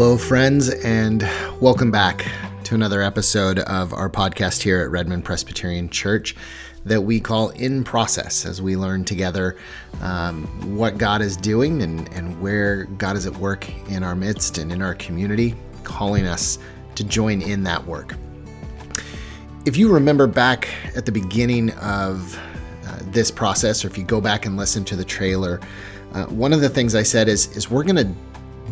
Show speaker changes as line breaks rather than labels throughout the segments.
hello, friends, and welcome back to another episode of our podcast here at Redmond Presbyterian Church that we call In Process as we learn together um, what God is doing and, and where God is at work in our midst and in our community, calling us to join in that work. If you remember back at the beginning of uh, this process, or if you go back and listen to the trailer, uh, one of the things I said is, is we're going to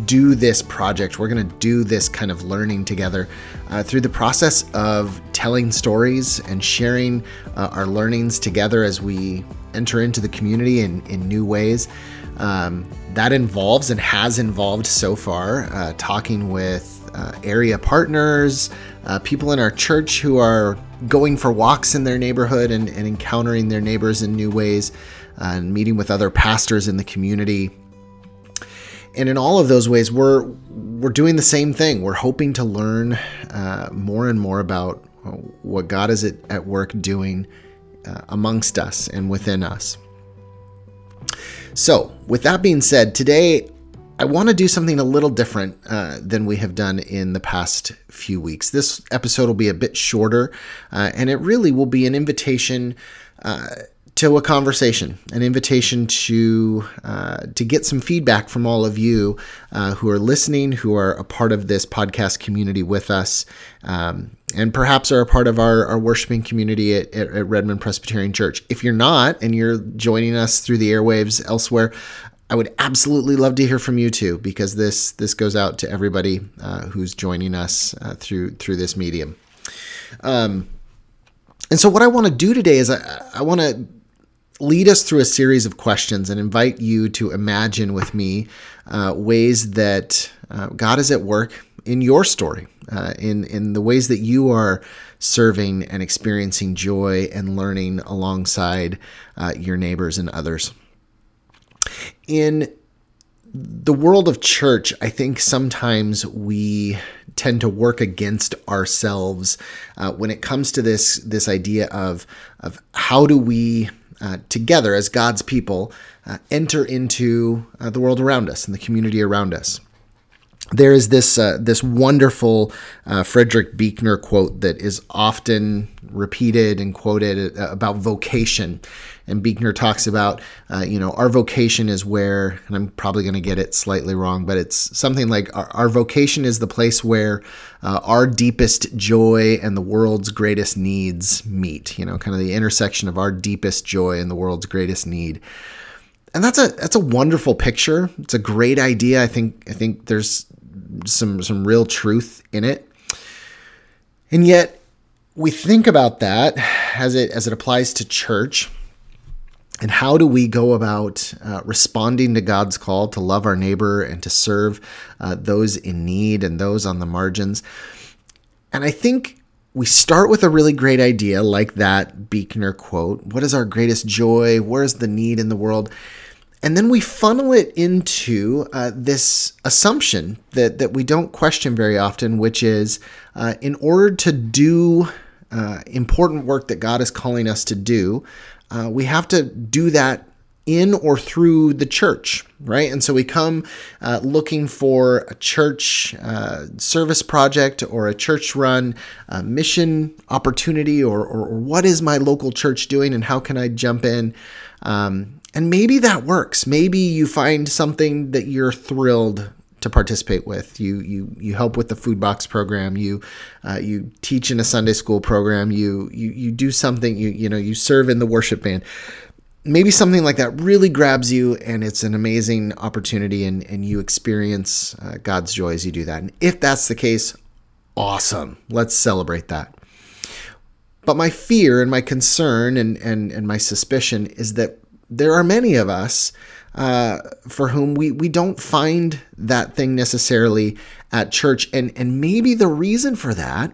do this project. We're going to do this kind of learning together uh, through the process of telling stories and sharing uh, our learnings together as we enter into the community in, in new ways. Um, that involves and has involved so far uh, talking with uh, area partners, uh, people in our church who are going for walks in their neighborhood and, and encountering their neighbors in new ways, uh, and meeting with other pastors in the community and in all of those ways, we're we're doing the same thing. We're hoping to learn uh, more and more about what God is at, at work doing uh, amongst us and within us. So, with that being said, today I want to do something a little different uh, than we have done in the past few weeks. This episode will be a bit shorter, uh, and it really will be an invitation uh, to a conversation, an invitation to uh, to get some feedback from all of you uh, who are listening, who are a part of this podcast community with us, um, and perhaps are a part of our, our worshiping community at, at, at Redmond Presbyterian Church. If you're not, and you're joining us through the airwaves elsewhere, I would absolutely love to hear from you too, because this this goes out to everybody uh, who's joining us uh, through through this medium. Um, and so, what I want to do today is I, I want to lead us through a series of questions and invite you to imagine with me uh, ways that uh, God is at work in your story, uh, in in the ways that you are serving and experiencing joy and learning alongside uh, your neighbors and others. In the world of church, I think sometimes we tend to work against ourselves uh, when it comes to this this idea of of how do we uh, together as God's people uh, enter into uh, the world around us and the community around us. There is this uh, this wonderful uh, Frederick Buechner quote that is often repeated and quoted about vocation, and Buechner talks about, uh, you know, our vocation is where, and I'm probably going to get it slightly wrong, but it's something like our, our vocation is the place where uh, our deepest joy and the world's greatest needs meet. You know, kind of the intersection of our deepest joy and the world's greatest need. And that's a that's a wonderful picture. It's a great idea. I think I think there's some some real truth in it. And yet we think about that as it as it applies to church and how do we go about uh, responding to God's call to love our neighbor and to serve uh, those in need and those on the margins? And I think we start with a really great idea like that Buechner quote What is our greatest joy? Where is the need in the world? And then we funnel it into uh, this assumption that, that we don't question very often, which is uh, in order to do uh, important work that God is calling us to do, uh, we have to do that in or through the church, right? And so we come uh, looking for a church uh, service project or a church run uh, mission opportunity or, or, or, what is my local church doing and how can I jump in? Um, and maybe that works. Maybe you find something that you're thrilled to participate with. You you you help with the food box program. You uh, you teach in a Sunday school program. You you you do something. You you know you serve in the worship band. Maybe something like that really grabs you, and it's an amazing opportunity, and and you experience uh, God's joy as you do that. And if that's the case, awesome. Let's celebrate that. But my fear and my concern and and and my suspicion is that there are many of us uh, for whom we, we don't find that thing necessarily at church. And, and maybe the reason for that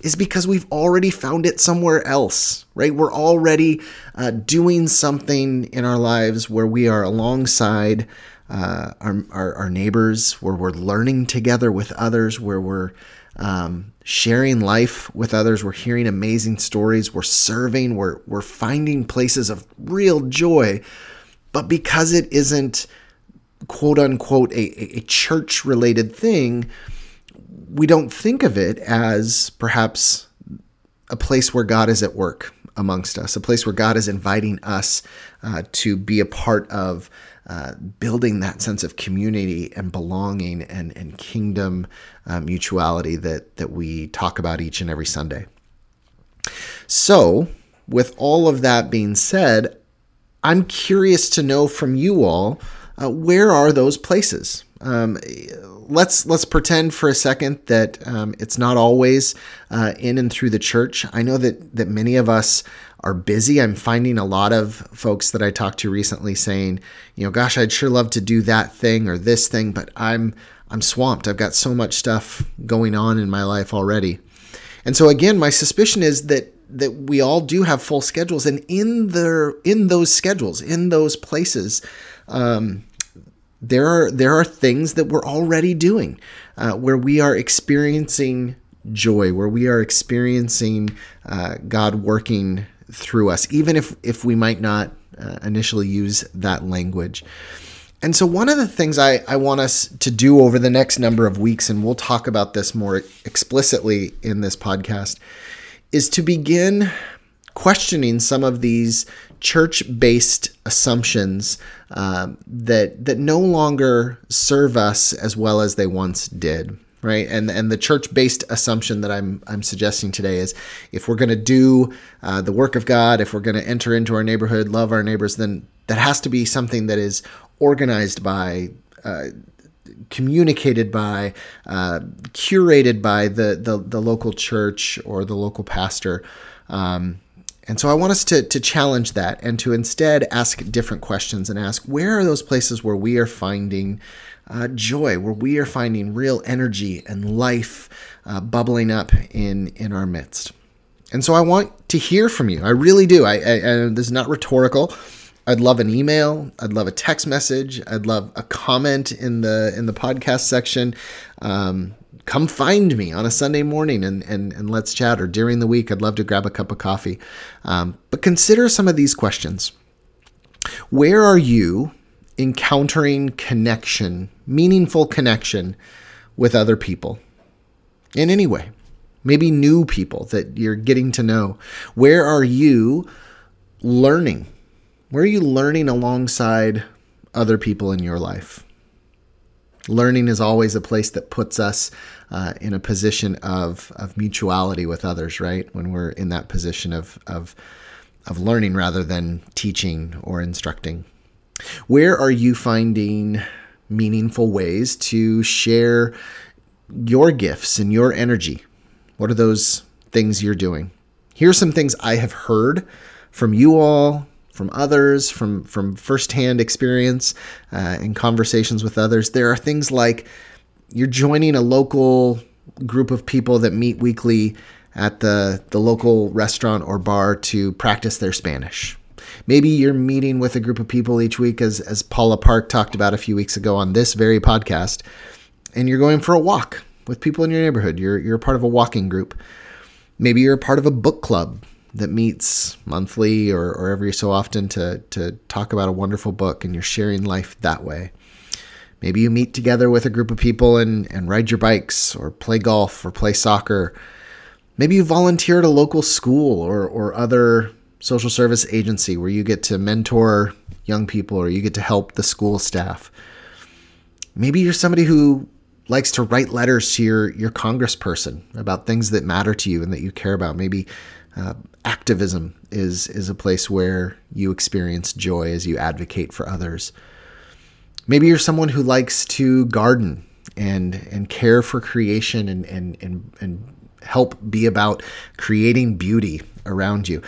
is because we've already found it somewhere else, right? We're already uh, doing something in our lives where we are alongside uh, our, our, our, neighbors, where we're learning together with others, where we're um, sharing life with others, we're hearing amazing stories, we're serving, we're, we're finding places of real joy. But because it isn't quote unquote a, a church related thing, we don't think of it as perhaps a place where God is at work amongst us, a place where God is inviting us uh, to be a part of uh, building that sense of community and belonging and, and kingdom uh, mutuality that, that we talk about each and every Sunday. So, with all of that being said, I'm curious to know from you all uh, where are those places? Um, let's let's pretend for a second that um, it's not always uh, in and through the church. I know that that many of us are busy. I'm finding a lot of folks that I talked to recently saying, you know, gosh, I'd sure love to do that thing or this thing, but I'm I'm swamped. I've got so much stuff going on in my life already. And so again, my suspicion is that that we all do have full schedules and in their in those schedules, in those places, um, there are there are things that we're already doing uh, where we are experiencing joy, where we are experiencing uh, God working through us, even if if we might not uh, initially use that language. And so, one of the things I, I want us to do over the next number of weeks, and we'll talk about this more explicitly in this podcast, is to begin questioning some of these church-based assumptions um, that that no longer serve us as well as they once did right? And and the church-based assumption that I'm I'm suggesting today is if we're going to do uh, the work of God, if we're going to enter into our neighborhood, love our neighbors, then that has to be something that is organized by. Uh, communicated by, uh, curated by the, the, the local church or the local pastor. Um, and so I want us to, to challenge that and to instead ask different questions and ask where are those places where we are finding uh, joy, where we are finding real energy and life uh, bubbling up in in our midst. And so I want to hear from you. I really do. I, I, I this is not rhetorical. I'd love an email. I'd love a text message. I'd love a comment in the in the podcast section. Um, come find me on a Sunday morning and, and, and let's chat. Or during the week, I'd love to grab a cup of coffee. Um, but consider some of these questions. Where are you encountering connection, meaningful connection with other people in any way. Maybe new people that you're getting to know. Where are you learning? Where are you learning alongside other people in your life? Learning is always a place that puts us uh, in a position of, of mutuality with others, right? When we're in that position of, of, of learning rather than teaching or instructing. Where are you finding meaningful ways to share your gifts and your energy? What are those things you're doing? Here's some things I have heard from you all, from others, from from firsthand experience uh, and conversations with others. There are things like you're joining a local group of people that meet weekly at the the local restaurant or bar to practice their Spanish. Maybe you're meeting with a group of people each week, as, as Paula Park talked about a few weeks ago on this very podcast, and you're going for a walk with people in your neighborhood. You're, you're part of a walking group. Maybe you're a part of a book club that meets monthly or, or every so often to, to talk about a wonderful book, and you're sharing life that way. Maybe you meet together with a group of people and, and ride your bikes or play golf or play soccer. Maybe you volunteer at a local school or, or other social service agency where you get to mentor young people or you get to help the school staff. Maybe you're somebody who likes to write letters to your, your congressperson about things that matter to you and that you care about. Maybe uh, activism is, is a place where you experience joy as you advocate for others. Maybe you're someone who likes to garden and, and care for creation and, and, and, and help be about creating beauty around you.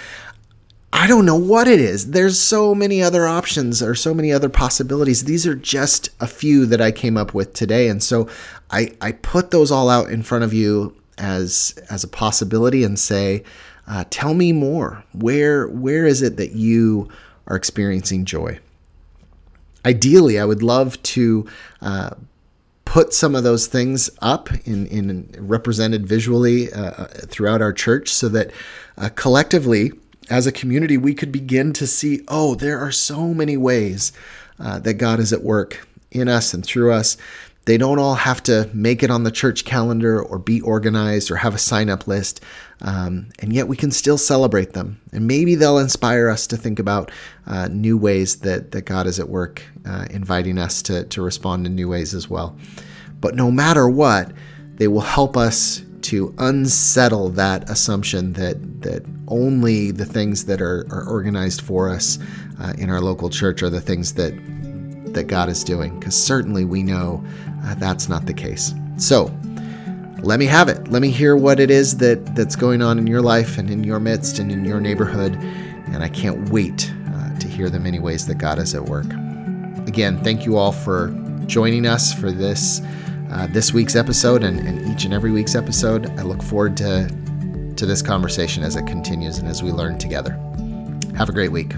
I don't know what it is. There's so many other options or so many other possibilities. These are just a few that I came up with today. And so I, I put those all out in front of you as as a possibility and say, uh, tell me more. Where where is it that you are experiencing joy? Ideally, I would love to uh, put some of those things up in, in represented visually uh, uh throughout our church so that uh, collectively as a community, we could begin to see oh, there are so many ways uh, that God is at work in us and through us. They don't all have to make it on the church calendar or be organized or have a sign up list. Um, and yet we can still celebrate them. And maybe they'll inspire us to think about uh, new ways that, that God is at work, uh, inviting us to, to respond in new ways as well. But no matter what, they will help us to unsettle that assumption that, that only the things that are, are organized for us uh, in our local church are the things that that God is doing, because certainly we know uh, that's not the case. So, let me have it. Let me hear what it is that that's going on in your life and in your midst and in your neighborhood. And I can't wait uh, to hear the many ways that God is at work. Again, thank you all for joining us for this uh, this week's episode and, and each and every week's episode. I look forward to to this conversation as it continues and as we learn together. Have a great week.